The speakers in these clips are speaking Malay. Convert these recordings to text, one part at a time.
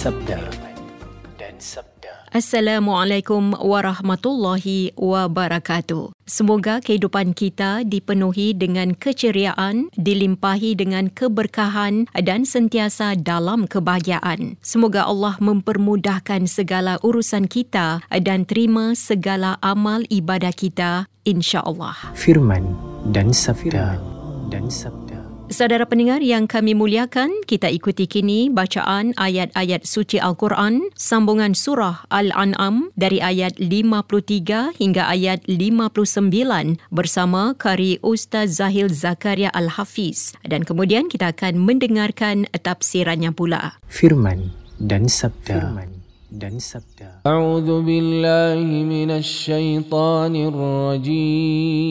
Sabda. Dan sabda. Assalamualaikum warahmatullahi wabarakatuh. Semoga kehidupan kita dipenuhi dengan keceriaan, dilimpahi dengan keberkahan dan sentiasa dalam kebahagiaan. Semoga Allah mempermudahkan segala urusan kita dan terima segala amal ibadah kita insya-Allah. Firman dan sabda. Dan sabda. Saudara pendengar yang kami muliakan, kita ikuti kini bacaan ayat-ayat suci Al-Quran, sambungan surah Al-An'am dari ayat 53 hingga ayat 59 bersama Kari Ustaz Zahil Zakaria Al-Hafiz. Dan kemudian kita akan mendengarkan tafsirannya pula. Firman dan Sabda Firman dan Sabda A'udhu Billahi Minash Shaitanir Rajim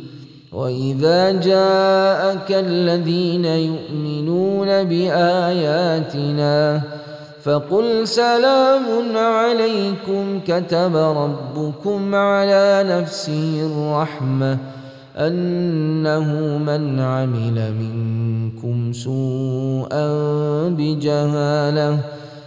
وإذا جاءك الذين يؤمنون بآياتنا فقل سلام عليكم كتب ربكم على نفسه الرحمة أنه من عمل منكم سوءا بجهالة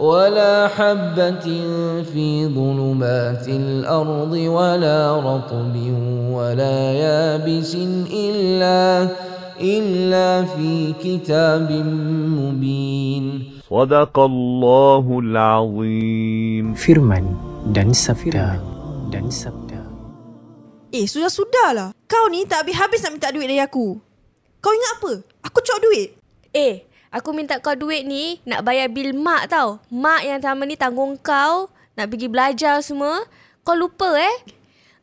ولا حبة في ظلمات الأرض ولا رطب ولا يابس إلا إلا في كتاب مبين صدق الله العظيم Firman dan sabda. Dan sabda. Eh, sudah-sudahlah. Kau ni tak habis-habis nak minta duit dari aku. Kau ingat apa? Aku cok duit. Eh, aku minta kau duit ni nak bayar bil mak tau. Mak yang selama ni tanggung kau nak pergi belajar semua. Kau lupa eh?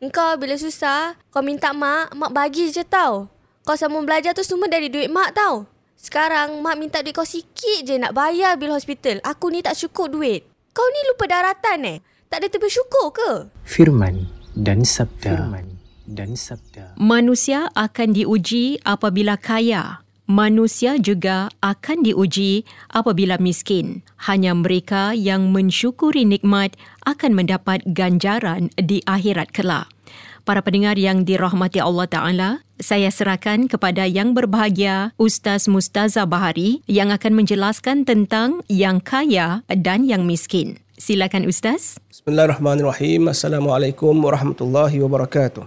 Engkau bila susah, kau minta mak, mak bagi je tau. Kau sambung belajar tu semua dari duit mak tau. Sekarang mak minta duit kau sikit je nak bayar bil hospital. Aku ni tak cukup duit. Kau ni lupa daratan eh? Tak ada terbersyukur ke? Firman dan sabda. Firman dan sabda. Manusia akan diuji apabila kaya. Manusia juga akan diuji apabila miskin. Hanya mereka yang mensyukuri nikmat akan mendapat ganjaran di akhirat kelak. Para pendengar yang dirahmati Allah Ta'ala, saya serahkan kepada yang berbahagia Ustaz Mustaza Bahari yang akan menjelaskan tentang yang kaya dan yang miskin. Silakan Ustaz. Bismillahirrahmanirrahim. Assalamualaikum warahmatullahi wabarakatuh.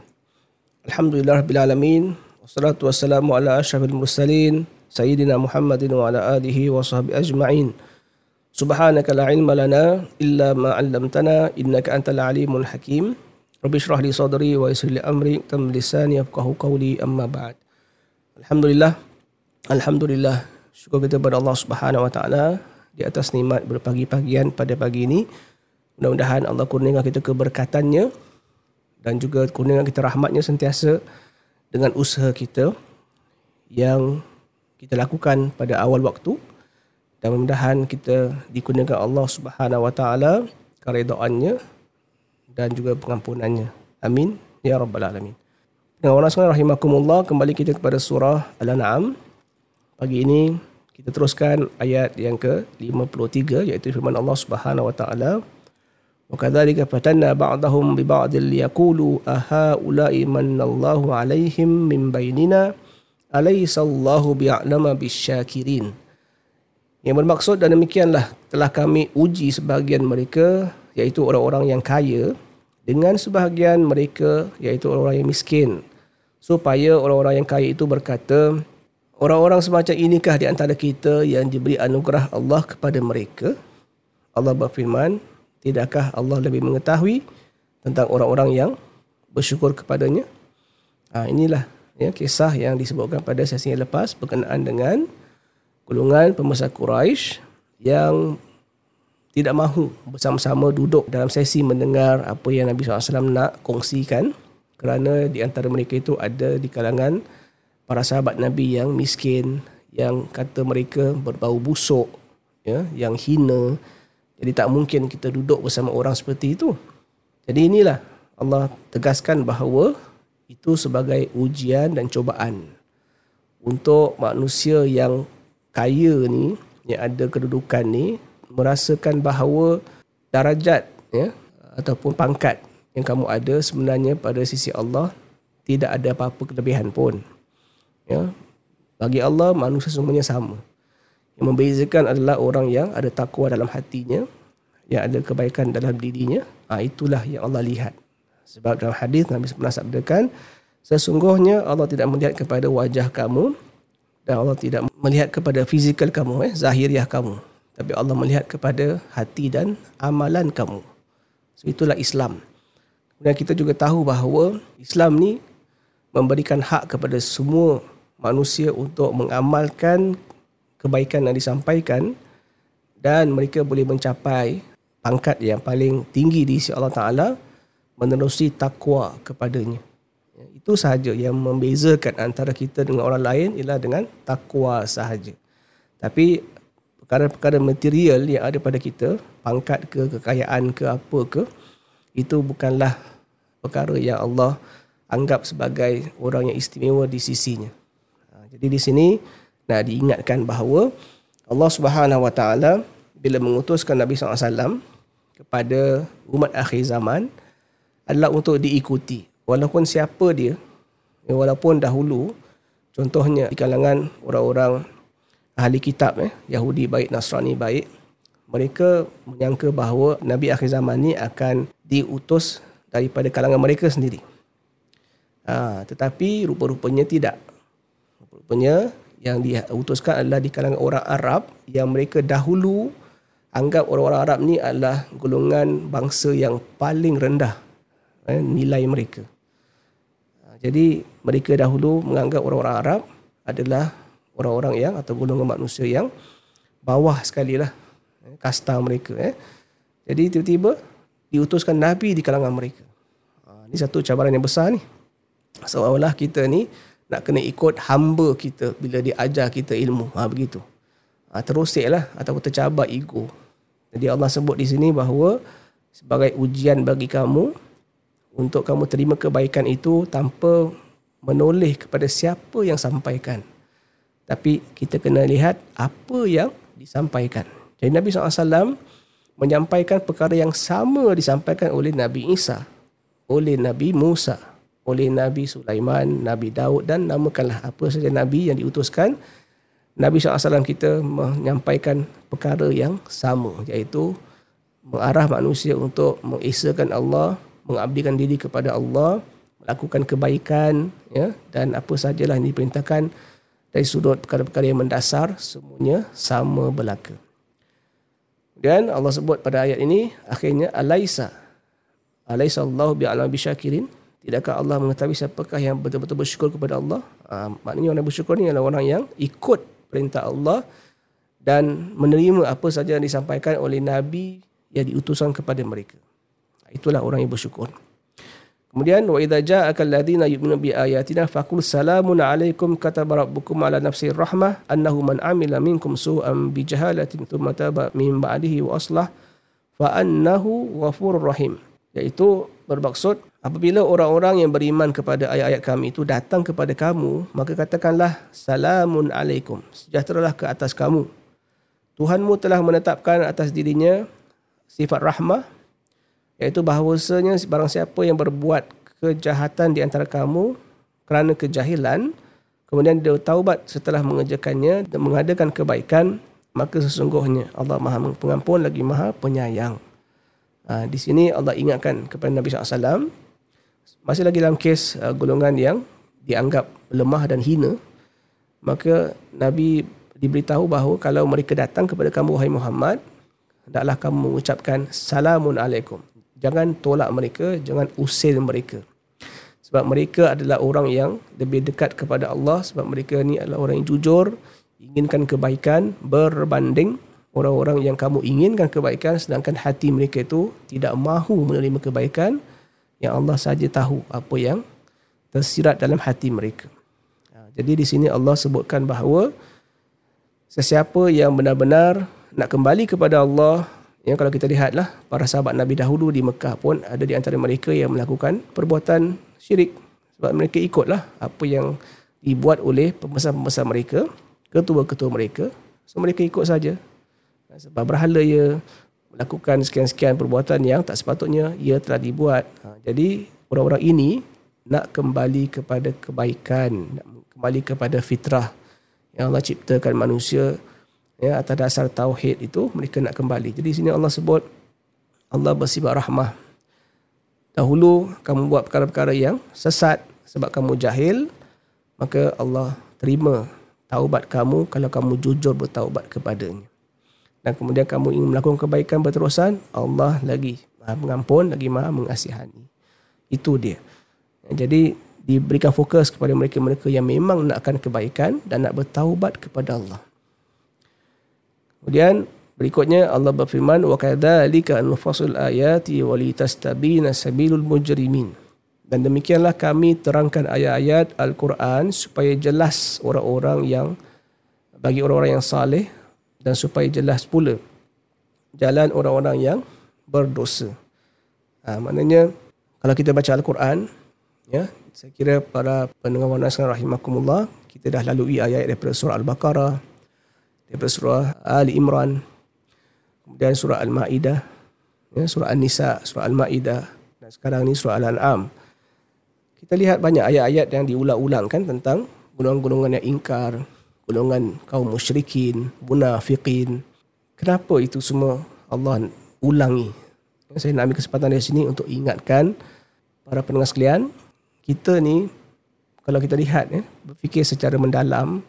Alhamdulillah Alamin. Wassalatu wassalamu ala ashrafil mursalin. Sayyidina Muhammadin wa ala alihi wa sahbihi ajma'in. Subhanaka la ilma lana illa ma 'allamtana innaka antal alimul hakim. Rabbi shrah li sadri wa yassir li amri tam lisani yafqahu qawli amma ba'd. Alhamdulillah. Alhamdulillah. Syukur kita kepada Allah Subhanahu wa taala di atas nikmat berpagi-pagian pada pagi ini. Mudah-mudahan Allah kurniakan kita keberkatannya dan juga kurniakan kita rahmatnya sentiasa dengan usaha kita yang kita lakukan pada awal waktu dan mudah-mudahan kita dikurniakan Allah Subhanahu wa taala keredaannya dan juga pengampunannya. Amin ya rabbal alamin. Dengan orang sekalian rahimakumullah kembali kita kepada surah Al-An'am. Pagi ini kita teruskan ayat yang ke-53 iaitu firman Allah Subhanahu wa taala fatanna ba'dahum bi ba'dil yaqulu aha ulai manallahu alaihim min bainina? Alaysa Allahu bi'alama bisyakirin? Yang bermaksud dan demikianlah telah kami uji sebahagian mereka iaitu orang-orang yang kaya dengan sebahagian mereka iaitu orang-orang yang miskin. Supaya orang-orang yang kaya itu berkata orang-orang semacam inikah di antara kita yang diberi anugerah Allah kepada mereka? Allah berfirman tidakkah Allah lebih mengetahui tentang orang-orang yang bersyukur kepadanya? Ha, inilah ya, kisah yang disebutkan pada sesi yang lepas berkenaan dengan golongan pembesar Quraisy yang tidak mahu bersama-sama duduk dalam sesi mendengar apa yang Nabi SAW nak kongsikan kerana di antara mereka itu ada di kalangan para sahabat Nabi yang miskin yang kata mereka berbau busuk ya yang hina jadi tak mungkin kita duduk bersama orang seperti itu jadi inilah Allah tegaskan bahawa itu sebagai ujian dan cobaan untuk manusia yang kaya ni yang ada kedudukan ni merasakan bahawa darajat ya ataupun pangkat yang kamu ada sebenarnya pada sisi Allah tidak ada apa-apa kelebihan pun. Ya. Bagi Allah manusia semuanya sama. Yang membezakan adalah orang yang ada takwa dalam hatinya, yang ada kebaikan dalam dirinya. Ha, itulah yang Allah lihat. Sebab dalam hadis Nabi pernah sabdakan, sesungguhnya Allah tidak melihat kepada wajah kamu dan Allah tidak melihat kepada fizikal kamu, eh, zahiriah kamu tapi Allah melihat kepada hati dan amalan kamu. So itulah Islam. Dan kita juga tahu bahawa Islam ni memberikan hak kepada semua manusia untuk mengamalkan kebaikan yang disampaikan dan mereka boleh mencapai pangkat yang paling tinggi di sisi Allah Taala menerusi takwa kepadanya. Ya, itu sahaja yang membezakan antara kita dengan orang lain ialah dengan takwa sahaja. Tapi perkara-perkara material yang ada pada kita, pangkat ke, kekayaan ke, apa ke, itu bukanlah perkara yang Allah anggap sebagai orang yang istimewa di sisinya. Ha, jadi di sini nak diingatkan bahawa Allah Subhanahu Wa Taala bila mengutuskan Nabi SAW kepada umat akhir zaman adalah untuk diikuti. Walaupun siapa dia, walaupun dahulu, contohnya di kalangan orang-orang ahli kitab eh, Yahudi baik Nasrani baik mereka menyangka bahawa Nabi akhir zaman ni akan diutus daripada kalangan mereka sendiri. Ha, tetapi rupa-rupanya tidak. Rupa-rupanya yang diutuskan adalah di kalangan orang Arab yang mereka dahulu anggap orang-orang Arab ni adalah golongan bangsa yang paling rendah eh, nilai mereka. Jadi mereka dahulu menganggap orang-orang Arab adalah orang-orang yang atau golongan manusia yang bawah sekali lah eh, kasta mereka. Eh. Jadi tiba-tiba diutuskan Nabi di kalangan mereka. Ha, ini satu cabaran yang besar ni. Seolah-olah kita ni nak kena ikut hamba kita bila dia ajar kita ilmu. Ha, begitu. Ha, terusik lah ataupun tercabar ego. Jadi Allah sebut di sini bahawa sebagai ujian bagi kamu untuk kamu terima kebaikan itu tanpa menoleh kepada siapa yang sampaikan. Tapi kita kena lihat apa yang disampaikan. Jadi Nabi SAW menyampaikan perkara yang sama disampaikan oleh Nabi Isa, oleh Nabi Musa, oleh Nabi Sulaiman, Nabi Daud dan namakanlah apa saja Nabi yang diutuskan. Nabi SAW kita menyampaikan perkara yang sama iaitu mengarah manusia untuk mengesakan Allah, mengabdikan diri kepada Allah, melakukan kebaikan ya dan apa sajalah yang diperintahkan dari sudut perkara-perkara yang mendasar semuanya sama belaka. Dan Allah sebut pada ayat ini akhirnya alaisa alaisa Allah bi'alam bisyakirin tidakkah Allah mengetahui siapakah yang betul-betul bersyukur kepada Allah? Ha, maknanya orang yang bersyukur ni adalah orang yang ikut perintah Allah dan menerima apa saja yang disampaikan oleh nabi yang diutuskan kepada mereka. Itulah orang yang bersyukur. Kemudian wa idza ja'aka alladziina yu'minuna bi ayatina faqul salamun 'alaikum kataba rabbukum 'ala nafsi rahmah annahu man 'amila minkum su'an bi jahalatin thumma taba min ba'dihi wa aslah fa annahu ghafurur rahim. Iaitu bermaksud apabila orang-orang yang beriman kepada ayat-ayat kami itu datang kepada kamu maka katakanlah salamun 'alaikum. Sejahteralah ke atas kamu. Tuhanmu telah menetapkan atas dirinya sifat rahmah iaitu bahawasanya barang siapa yang berbuat kejahatan di antara kamu kerana kejahilan kemudian dia taubat setelah mengerjakannya dan mengadakan kebaikan maka sesungguhnya Allah Maha Pengampun lagi Maha Penyayang. Ha, di sini Allah ingatkan kepada Nabi SAW masih lagi dalam kes uh, golongan yang dianggap lemah dan hina maka Nabi diberitahu bahawa kalau mereka datang kepada kamu wahai Muhammad hendaklah kamu mengucapkan salamun alaikum. Jangan tolak mereka, jangan usir mereka. Sebab mereka adalah orang yang lebih dekat kepada Allah. Sebab mereka ni adalah orang yang jujur, inginkan kebaikan berbanding orang-orang yang kamu inginkan kebaikan sedangkan hati mereka itu tidak mahu menerima kebaikan yang Allah saja tahu apa yang tersirat dalam hati mereka. Ha, jadi di sini Allah sebutkan bahawa sesiapa yang benar-benar nak kembali kepada Allah yang kalau kita lihatlah para sahabat Nabi dahulu di Mekah pun ada di antara mereka yang melakukan perbuatan syirik sebab mereka ikutlah apa yang dibuat oleh pembesar-pembesar mereka, ketua-ketua mereka. So mereka ikut saja. Sebab berhala ia melakukan sekian-sekian perbuatan yang tak sepatutnya ia telah dibuat. Ha, jadi orang-orang ini nak kembali kepada kebaikan, nak kembali kepada fitrah yang Allah ciptakan manusia ya atas dasar tauhid itu mereka nak kembali. Jadi sini Allah sebut Allah bersifat rahmah. Dahulu kamu buat perkara-perkara yang sesat sebab kamu jahil, maka Allah terima taubat kamu kalau kamu jujur bertaubat kepadanya. Dan kemudian kamu ingin melakukan kebaikan berterusan, Allah lagi Maha Pengampun, lagi Maha Mengasihani. Itu dia. Jadi diberikan fokus kepada mereka-mereka yang memang nakkan kebaikan dan nak bertaubat kepada Allah. Kemudian berikutnya Allah berfirman wa kadzalika nufasul ayati wa litastabina sabilul mujrimin. Dan demikianlah kami terangkan ayat-ayat Al-Quran supaya jelas orang-orang yang bagi orang-orang yang saleh dan supaya jelas pula jalan orang-orang yang berdosa. Ha, maknanya kalau kita baca Al-Quran, ya, saya kira para pendengar wanas rahimakumullah, kita dah lalui ayat daripada surah Al-Baqarah, daripada surah Ali Imran kemudian surah Al-Maidah ya, surah An-Nisa surah Al-Maidah dan sekarang ni surah Al-An'am kita lihat banyak ayat-ayat yang diulang-ulang kan tentang golongan-golongan yang ingkar golongan kaum musyrikin munafiqin kenapa itu semua Allah ulangi saya nak ambil kesempatan dari sini untuk ingatkan para pendengar sekalian kita ni kalau kita lihat ya berfikir secara mendalam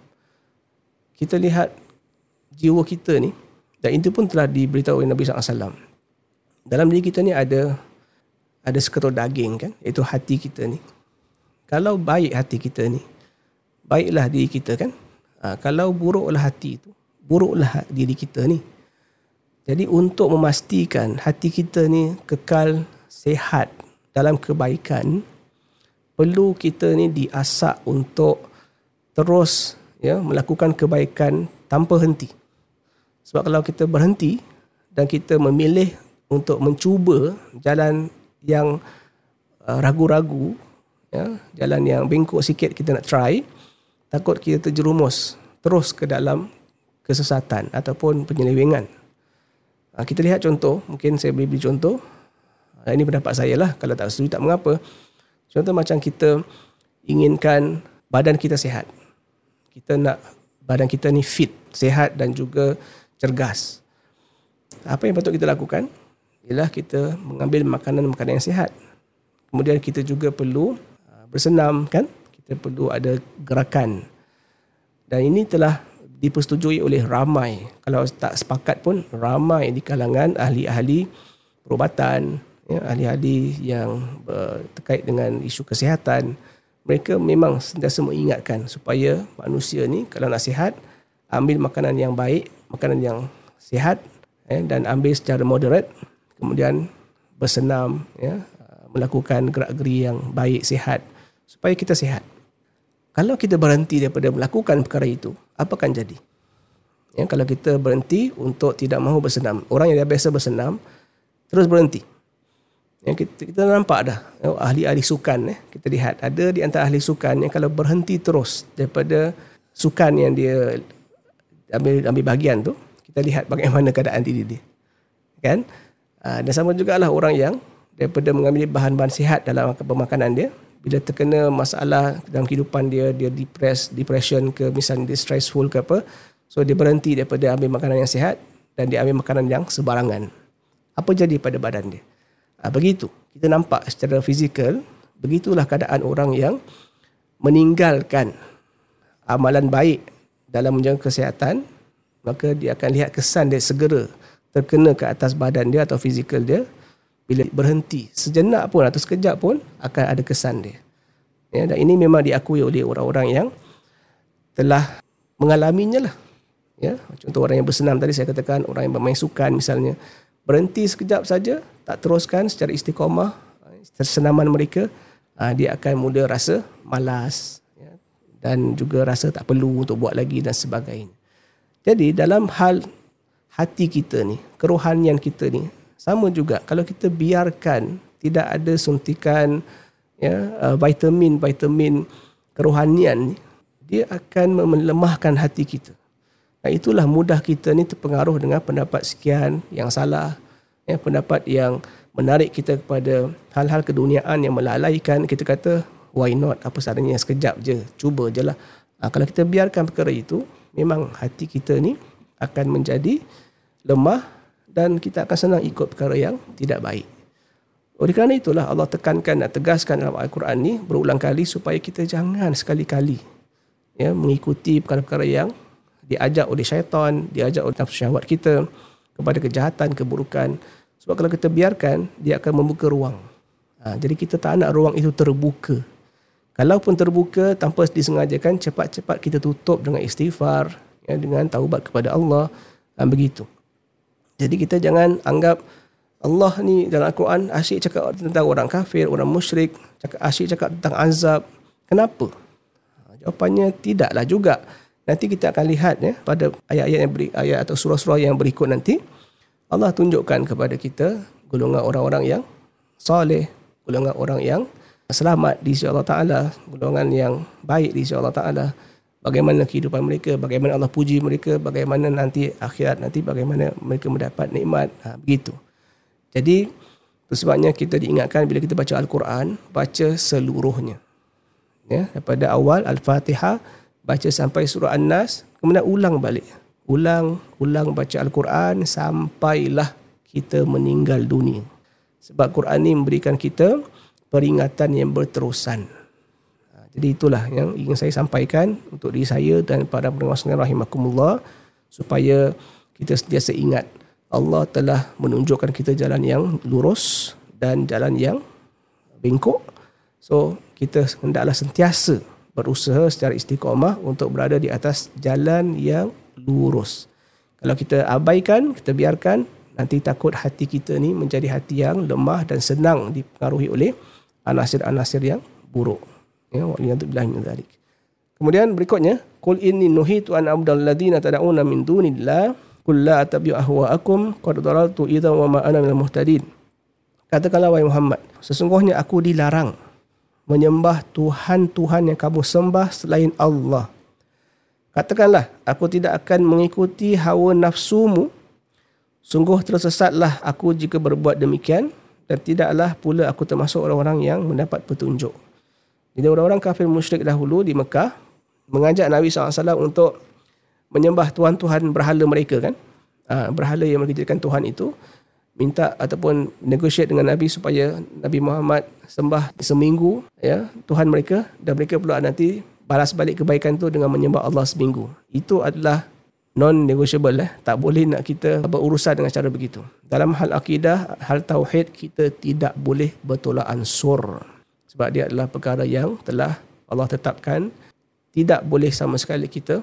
kita lihat jiwa kita ni dan itu pun telah diberitahu oleh Nabi SAW. Dalam diri kita ni ada ada seketul daging kan, iaitu hati kita ni. kalau baik hati kita ni, baiklah diri kita kan. Ha, kalau buruklah hati itu, buruklah diri kita ni. Jadi untuk memastikan hati kita ni kekal sehat dalam kebaikan, perlu kita ni diasak untuk terus ya melakukan kebaikan tanpa henti. Sebab kalau kita berhenti dan kita memilih untuk mencuba jalan yang uh, ragu-ragu, ya, jalan yang bengkok sikit kita nak try, takut kita terjerumus terus ke dalam kesesatan ataupun penyelewengan. Uh, kita lihat contoh, mungkin saya boleh beri contoh. Uh, ini pendapat saya lah, kalau tak setuju tak mengapa. Contoh macam kita inginkan badan kita sihat. Kita nak badan kita ni fit, sihat dan juga cergas. Apa yang patut kita lakukan? Ialah kita mengambil makanan-makanan yang sihat. Kemudian kita juga perlu uh, bersenam kan? Kita perlu ada gerakan. Dan ini telah dipersetujui oleh ramai. Kalau tak sepakat pun ramai di kalangan ahli-ahli perubatan, ya, ahli-ahli yang terkait dengan isu kesihatan. Mereka memang sentiasa mengingatkan supaya manusia ni kalau nak sihat, ambil makanan yang baik, makanan yang sihat eh, dan ambil secara moderate kemudian bersenam ya melakukan gerak-geri yang baik sihat supaya kita sihat kalau kita berhenti daripada melakukan perkara itu apa akan jadi? Ya kalau kita berhenti untuk tidak mahu bersenam orang yang dah biasa bersenam terus berhenti. Ya, kita, kita nampak dah ya, ahli-ahli sukan ya, kita lihat. Ada di antara ahli sukan yang kalau berhenti terus daripada sukan yang dia ambil ambil bahagian tu kita lihat bagaimana keadaan diri dia kan? Ah, dan sama jugalah orang yang daripada mengambil bahan-bahan sihat dalam pemakanan dia bila terkena masalah dalam kehidupan dia dia depress depression ke misalnya dia stressful ke apa so dia berhenti daripada ambil makanan yang sihat dan dia ambil makanan yang sebarangan. Apa jadi pada badan dia? Ha, begitu. Kita nampak secara fizikal begitulah keadaan orang yang meninggalkan amalan baik dalam menjaga kesihatan maka dia akan lihat kesan dia segera terkena ke atas badan dia atau fizikal dia bila berhenti sejenak pun atau sekejap pun akan ada kesan dia. Ya, dan ini memang diakui oleh orang-orang yang telah mengalaminya lah. Ya, contoh orang yang bersenam tadi saya katakan orang yang bermain sukan misalnya berhenti sekejap saja tak teruskan secara istiqamah senaman mereka ah, dia akan mula rasa malas ya, dan juga rasa tak perlu untuk buat lagi dan sebagainya. Jadi dalam hal hati kita ni, kerohanian kita ni sama juga kalau kita biarkan tidak ada suntikan ya uh, vitamin vitamin kerohanian ni dia akan melemahkan hati kita. Nah itulah mudah kita ni terpengaruh dengan pendapat sekian yang salah, ya pendapat yang menarik kita kepada hal-hal keduniaan yang melalaikan. Kita kata why not? Apa salahnya? Sekejap je cuba je lah. Ha, kalau kita biarkan perkara itu memang hati kita ni akan menjadi lemah dan kita akan senang ikut perkara yang tidak baik. Oleh kerana itulah Allah tekankan dan tegaskan dalam Al-Quran ni berulang kali supaya kita jangan sekali-kali ya mengikuti perkara-perkara yang diajak oleh syaitan, diajak oleh nafsu syahwat kita kepada kejahatan, keburukan. Sebab kalau kita biarkan, dia akan membuka ruang. Ha, jadi kita tak nak ruang itu terbuka. Kalaupun terbuka tanpa disengajakan, cepat-cepat kita tutup dengan istighfar, ya, dengan taubat kepada Allah. Dan begitu. Jadi kita jangan anggap Allah ni dalam Al-Quran asyik cakap tentang orang kafir, orang musyrik, cakap asyik cakap tentang azab. Kenapa? Jawapannya tidaklah juga. Nanti kita akan lihat ya pada ayat-ayat yang beri, ayat atau surah-surah yang berikut nanti Allah tunjukkan kepada kita golongan orang-orang yang soleh, golongan orang yang selamat di sisi Allah Taala, golongan yang baik di sisi Allah Taala bagaimana kehidupan mereka, bagaimana Allah puji mereka, bagaimana nanti akhirat nanti bagaimana mereka mendapat nikmat. Ha, begitu. Jadi sebabnya kita diingatkan bila kita baca Al-Quran, baca seluruhnya. Ya, daripada awal Al-Fatihah baca sampai surah An-Nas, kemudian ulang balik. Ulang, ulang baca Al-Quran sampailah kita meninggal dunia. Sebab Quran ini memberikan kita peringatan yang berterusan. Jadi itulah yang ingin saya sampaikan untuk diri saya dan para pendengar sekalian rahimakumullah supaya kita sentiasa ingat Allah telah menunjukkan kita jalan yang lurus dan jalan yang bengkok. So kita hendaklah sentiasa berusaha secara istiqamah untuk berada di atas jalan yang lurus. Kalau kita abaikan, kita biarkan, nanti takut hati kita ni menjadi hati yang lemah dan senang dipengaruhi oleh anasir-anasir yang buruk. Ya, waliyadzubillah min dzalik. Kemudian berikutnya, qul inni nuhitu an abdal ladina tad'una min dunillah qul la atabi'u ahwa'akum qad dalaltu idza wa ma ana minal muhtadin. Katakanlah wahai Muhammad, sesungguhnya aku dilarang menyembah tuhan-tuhan yang kamu sembah selain Allah. Katakanlah, aku tidak akan mengikuti hawa nafsumu. Sungguh tersesatlah aku jika berbuat demikian dan tidaklah pula aku termasuk orang-orang yang mendapat petunjuk. Jadi orang-orang kafir musyrik dahulu di Mekah mengajak Nabi SAW untuk menyembah tuhan-tuhan berhala mereka kan. Ha, berhala yang mereka jadikan Tuhan itu minta ataupun negotiate dengan Nabi supaya Nabi Muhammad sembah seminggu ya Tuhan mereka dan mereka pula nanti balas balik kebaikan tu dengan menyembah Allah seminggu. Itu adalah non negotiable lah. Tak boleh nak kita berurusan dengan cara begitu. Dalam hal akidah, hal tauhid kita tidak boleh bertolak ansur. Sebab dia adalah perkara yang telah Allah tetapkan tidak boleh sama sekali kita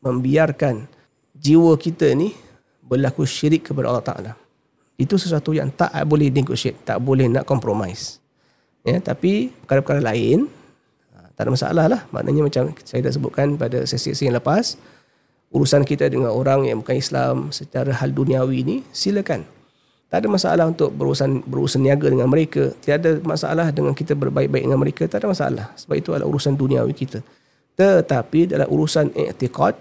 membiarkan jiwa kita ni berlaku syirik kepada Allah Taala itu sesuatu yang tak boleh negotiate, tak boleh nak compromise. Ya, tapi perkara-perkara lain ha, tak ada masalah lah. Maknanya macam saya dah sebutkan pada sesi-sesi yang lepas, urusan kita dengan orang yang bukan Islam secara hal duniawi ni, silakan. Tak ada masalah untuk berurusan berurusan niaga dengan mereka. Tiada masalah dengan kita berbaik-baik dengan mereka. Tak ada masalah. Sebab itu adalah urusan duniawi kita. Tetapi dalam urusan i'tiqad,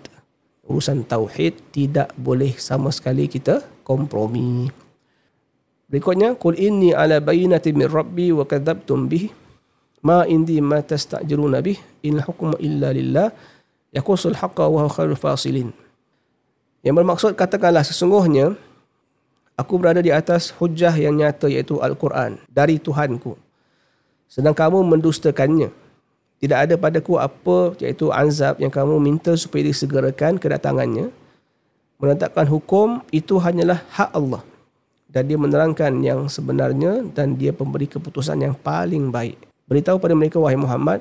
urusan tauhid, tidak boleh sama sekali kita kompromi. Berikutnya, Qul inni ala bayinati min rabbi wa kadzabtum bih ma indi ma tastajiruna bih in hukmu illa lillah yaqusul haqqa wa huwa khairul fasilin. Yang bermaksud katakanlah sesungguhnya aku berada di atas hujah yang nyata iaitu Al-Quran dari Tuhanku. Sedang kamu mendustakannya. Tidak ada padaku apa iaitu anzab yang kamu minta supaya disegerakan kedatangannya. Menetapkan hukum itu hanyalah hak Allah dan dia menerangkan yang sebenarnya dan dia pemberi keputusan yang paling baik. Beritahu pada mereka, wahai Muhammad,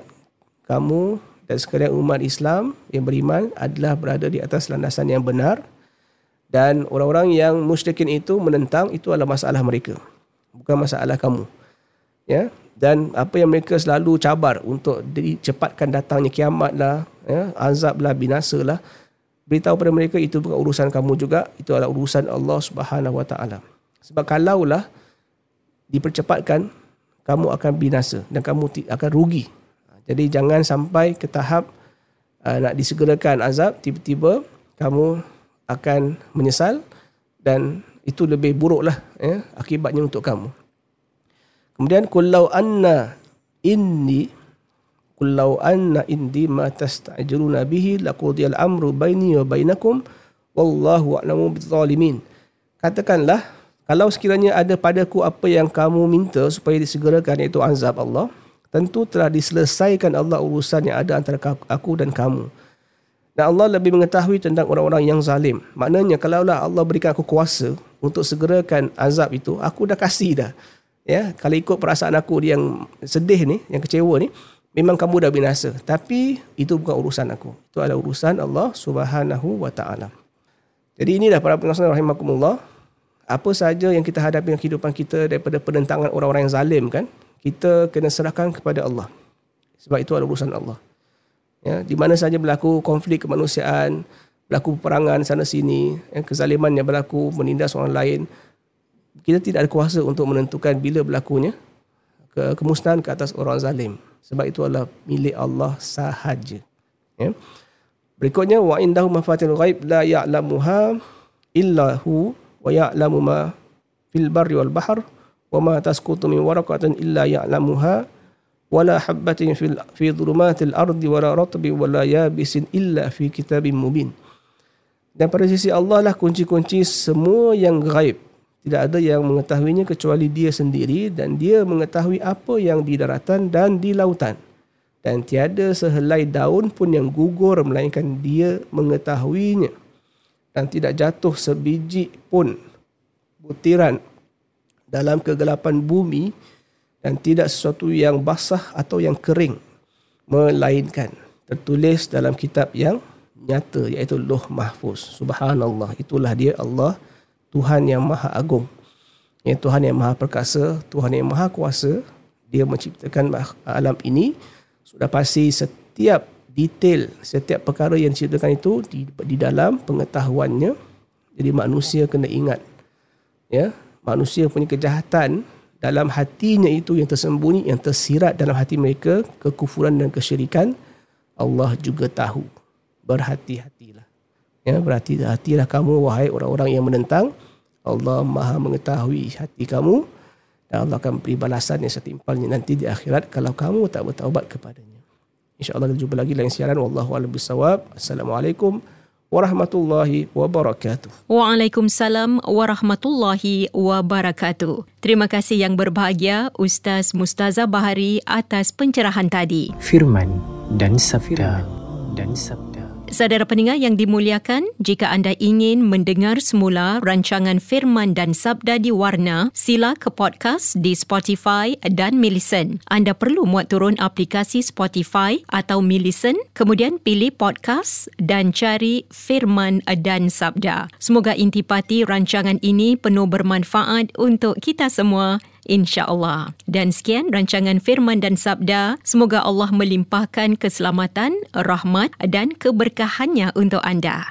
kamu dan sekalian umat Islam yang beriman adalah berada di atas landasan yang benar dan orang-orang yang musyrikin itu menentang itu adalah masalah mereka. Bukan masalah kamu. Ya, dan apa yang mereka selalu cabar untuk dicepatkan datangnya kiamat lah, ya, binasa lah. Beritahu pada mereka itu bukan urusan kamu juga, itu adalah urusan Allah Subhanahu Wa Taala. Sebab kalaulah dipercepatkan, kamu akan binasa dan kamu akan rugi. Jadi jangan sampai ke tahap uh, nak disegerakan azab, tiba-tiba kamu akan menyesal dan itu lebih buruklah ya, akibatnya untuk kamu. Kemudian kullau anna inni kullau anna indi ma tastajiruna bihi laqudiyal amru baini wa bainakum wallahu a'lamu bidzalimin. Katakanlah kalau sekiranya ada padaku apa yang kamu minta supaya disegerakan iaitu azab Allah, tentu telah diselesaikan Allah urusan yang ada antara aku dan kamu. Dan Allah lebih mengetahui tentang orang-orang yang zalim. Maknanya kalaulah Allah berikan aku kuasa untuk segerakan azab itu, aku dah kasih dah. Ya, kalau ikut perasaan aku yang sedih ni, yang kecewa ni, memang kamu dah binasa. Tapi itu bukan urusan aku. Itu adalah urusan Allah Subhanahu wa taala. Jadi inilah para pengasaran rahimakumullah apa saja yang kita hadapi dalam kehidupan kita daripada penentangan orang-orang yang zalim kan kita kena serahkan kepada Allah sebab itu adalah urusan Allah ya di mana saja berlaku konflik kemanusiaan berlaku peperangan sana sini ya, kezaliman yang berlaku menindas orang lain kita tidak ada kuasa untuk menentukan bila berlakunya ke kemusnahan ke atas orang zalim. Sebab itu adalah milik Allah sahaja. Ya. Berikutnya wa indahu mafatihul ghaib la ya'lamuha illa hu wa ya'lamu ma fil barri wal bahr wa ma tasqutu min waraqatin illa ya'lamuha fil fi dhulumatil ardi wa la ratbi wa la yabisin illa fi kitabim mubin dan pada sisi Allah lah kunci-kunci semua yang gaib. Tidak ada yang mengetahuinya kecuali dia sendiri dan dia mengetahui apa yang di daratan dan di lautan. Dan tiada sehelai daun pun yang gugur melainkan dia mengetahuinya. Dan tidak jatuh sebiji pun butiran dalam kegelapan bumi dan tidak sesuatu yang basah atau yang kering melainkan tertulis dalam kitab yang nyata iaitu Luh Mahfuz. Subhanallah, itulah dia Allah Tuhan yang Maha Agung. Ya, Tuhan yang Maha Perkasa, Tuhan yang Maha Kuasa. Dia menciptakan alam ini sudah pasti setiap detail, setiap perkara yang diciptakan itu di, di dalam pengetahuannya. Jadi manusia kena ingat. Ya, manusia punya kejahatan dalam hatinya itu yang tersembunyi, yang tersirat dalam hati mereka, kekufuran dan kesyirikan, Allah juga tahu. Berhati-hatilah. Ya, berhati-hatilah kamu wahai orang-orang yang menentang. Allah Maha mengetahui hati kamu dan Allah akan beri balasan yang setimpalnya nanti di akhirat kalau kamu tak bertaubat kepadanya. InsyaAllah kita jumpa lagi lain siaran. Wallahu a'lam bishawab. Assalamualaikum warahmatullahi wabarakatuh. Waalaikumsalam warahmatullahi wabarakatuh. Terima kasih yang berbahagia Ustaz Mustaza Bahari atas pencerahan tadi. Firman dan sabda dan sabda. Saudara pendengar yang dimuliakan, jika anda ingin mendengar semula rancangan Firman dan Sabda di Warna, sila ke podcast di Spotify dan Millicent. Anda perlu muat turun aplikasi Spotify atau Millicent, kemudian pilih podcast dan cari Firman dan Sabda. Semoga intipati rancangan ini penuh bermanfaat untuk kita semua insya-Allah. Dan sekian rancangan firman dan sabda. Semoga Allah melimpahkan keselamatan, rahmat dan keberkahannya untuk anda.